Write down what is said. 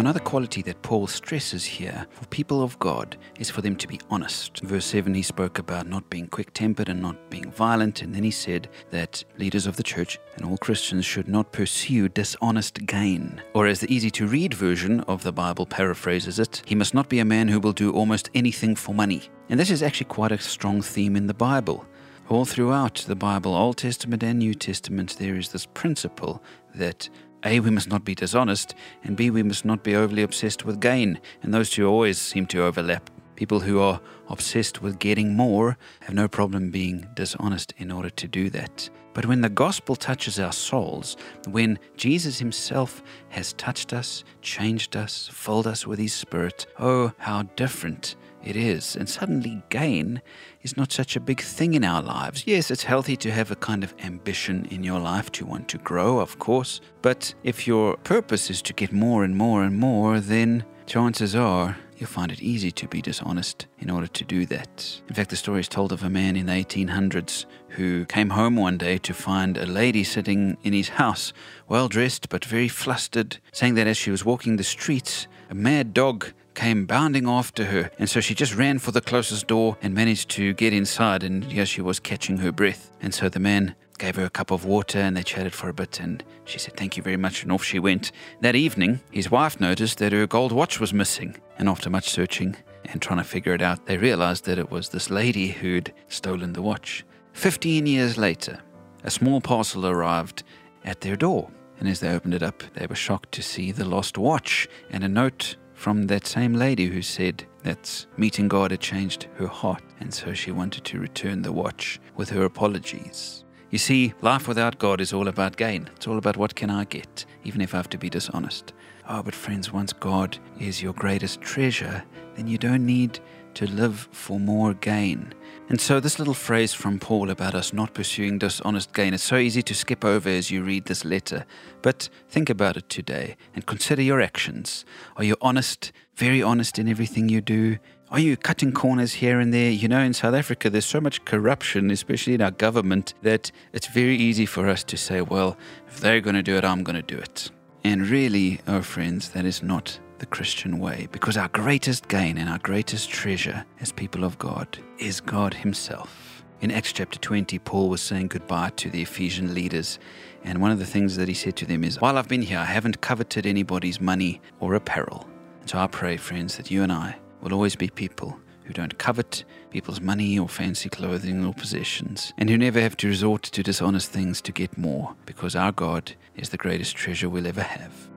another quality that Paul stresses here for people of God is for them to be honest. verse 7, he spoke about not being quick tempered and not being violent, and then he said that leaders of the church and all Christians should not pursue dishonest gain. Or, as the easy to read version of the Bible paraphrases it, he must not be a man who will do almost anything for money. And this is actually quite a strong theme in the Bible. All throughout the Bible, Old Testament and New Testament, there is this principle that A, we must not be dishonest, and B, we must not be overly obsessed with gain. And those two always seem to overlap. People who are obsessed with getting more have no problem being dishonest in order to do that. But when the gospel touches our souls, when Jesus himself has touched us, changed us, filled us with his spirit, oh, how different it is. And suddenly, gain is not such a big thing in our lives. Yes, it's healthy to have a kind of ambition in your life to want to grow, of course. But if your purpose is to get more and more and more, then chances are you'll find it easy to be dishonest in order to do that. In fact, the story is told of a man in the 1800s who came home one day to find a lady sitting in his house, well dressed but very flustered, saying that as she was walking the streets, a mad dog came bounding after her, and so she just ran for the closest door and managed to get inside, and here she was catching her breath. And so the man gave her a cup of water and they chatted for a bit and she said thank you very much and off she went. That evening, his wife noticed that her gold watch was missing, and after much searching and trying to figure it out, they realized that it was this lady who'd stolen the watch. Fifteen years later, a small parcel arrived at their door. And as they opened it up, they were shocked to see the lost watch and a note from that same lady who said that meeting God had changed her heart, and so she wanted to return the watch with her apologies. You see, life without God is all about gain. It's all about what can I get, even if I have to be dishonest. Oh, but friends, once God is your greatest treasure, then you don't need to live for more gain. And so, this little phrase from Paul about us not pursuing dishonest gain, it's so easy to skip over as you read this letter. But think about it today and consider your actions. Are you honest, very honest in everything you do? Are you cutting corners here and there? You know, in South Africa, there's so much corruption, especially in our government, that it's very easy for us to say, well, if they're going to do it, I'm going to do it. And really, oh friends, that is not the Christian way because our greatest gain and our greatest treasure as people of God is God Himself. In Acts chapter 20, Paul was saying goodbye to the Ephesian leaders, and one of the things that he said to them is, While I've been here, I haven't coveted anybody's money or apparel. And so I pray, friends, that you and I will always be people who don't covet people's money or fancy clothing or possessions, and who never have to resort to dishonest things to get more, because our God is the greatest treasure we'll ever have.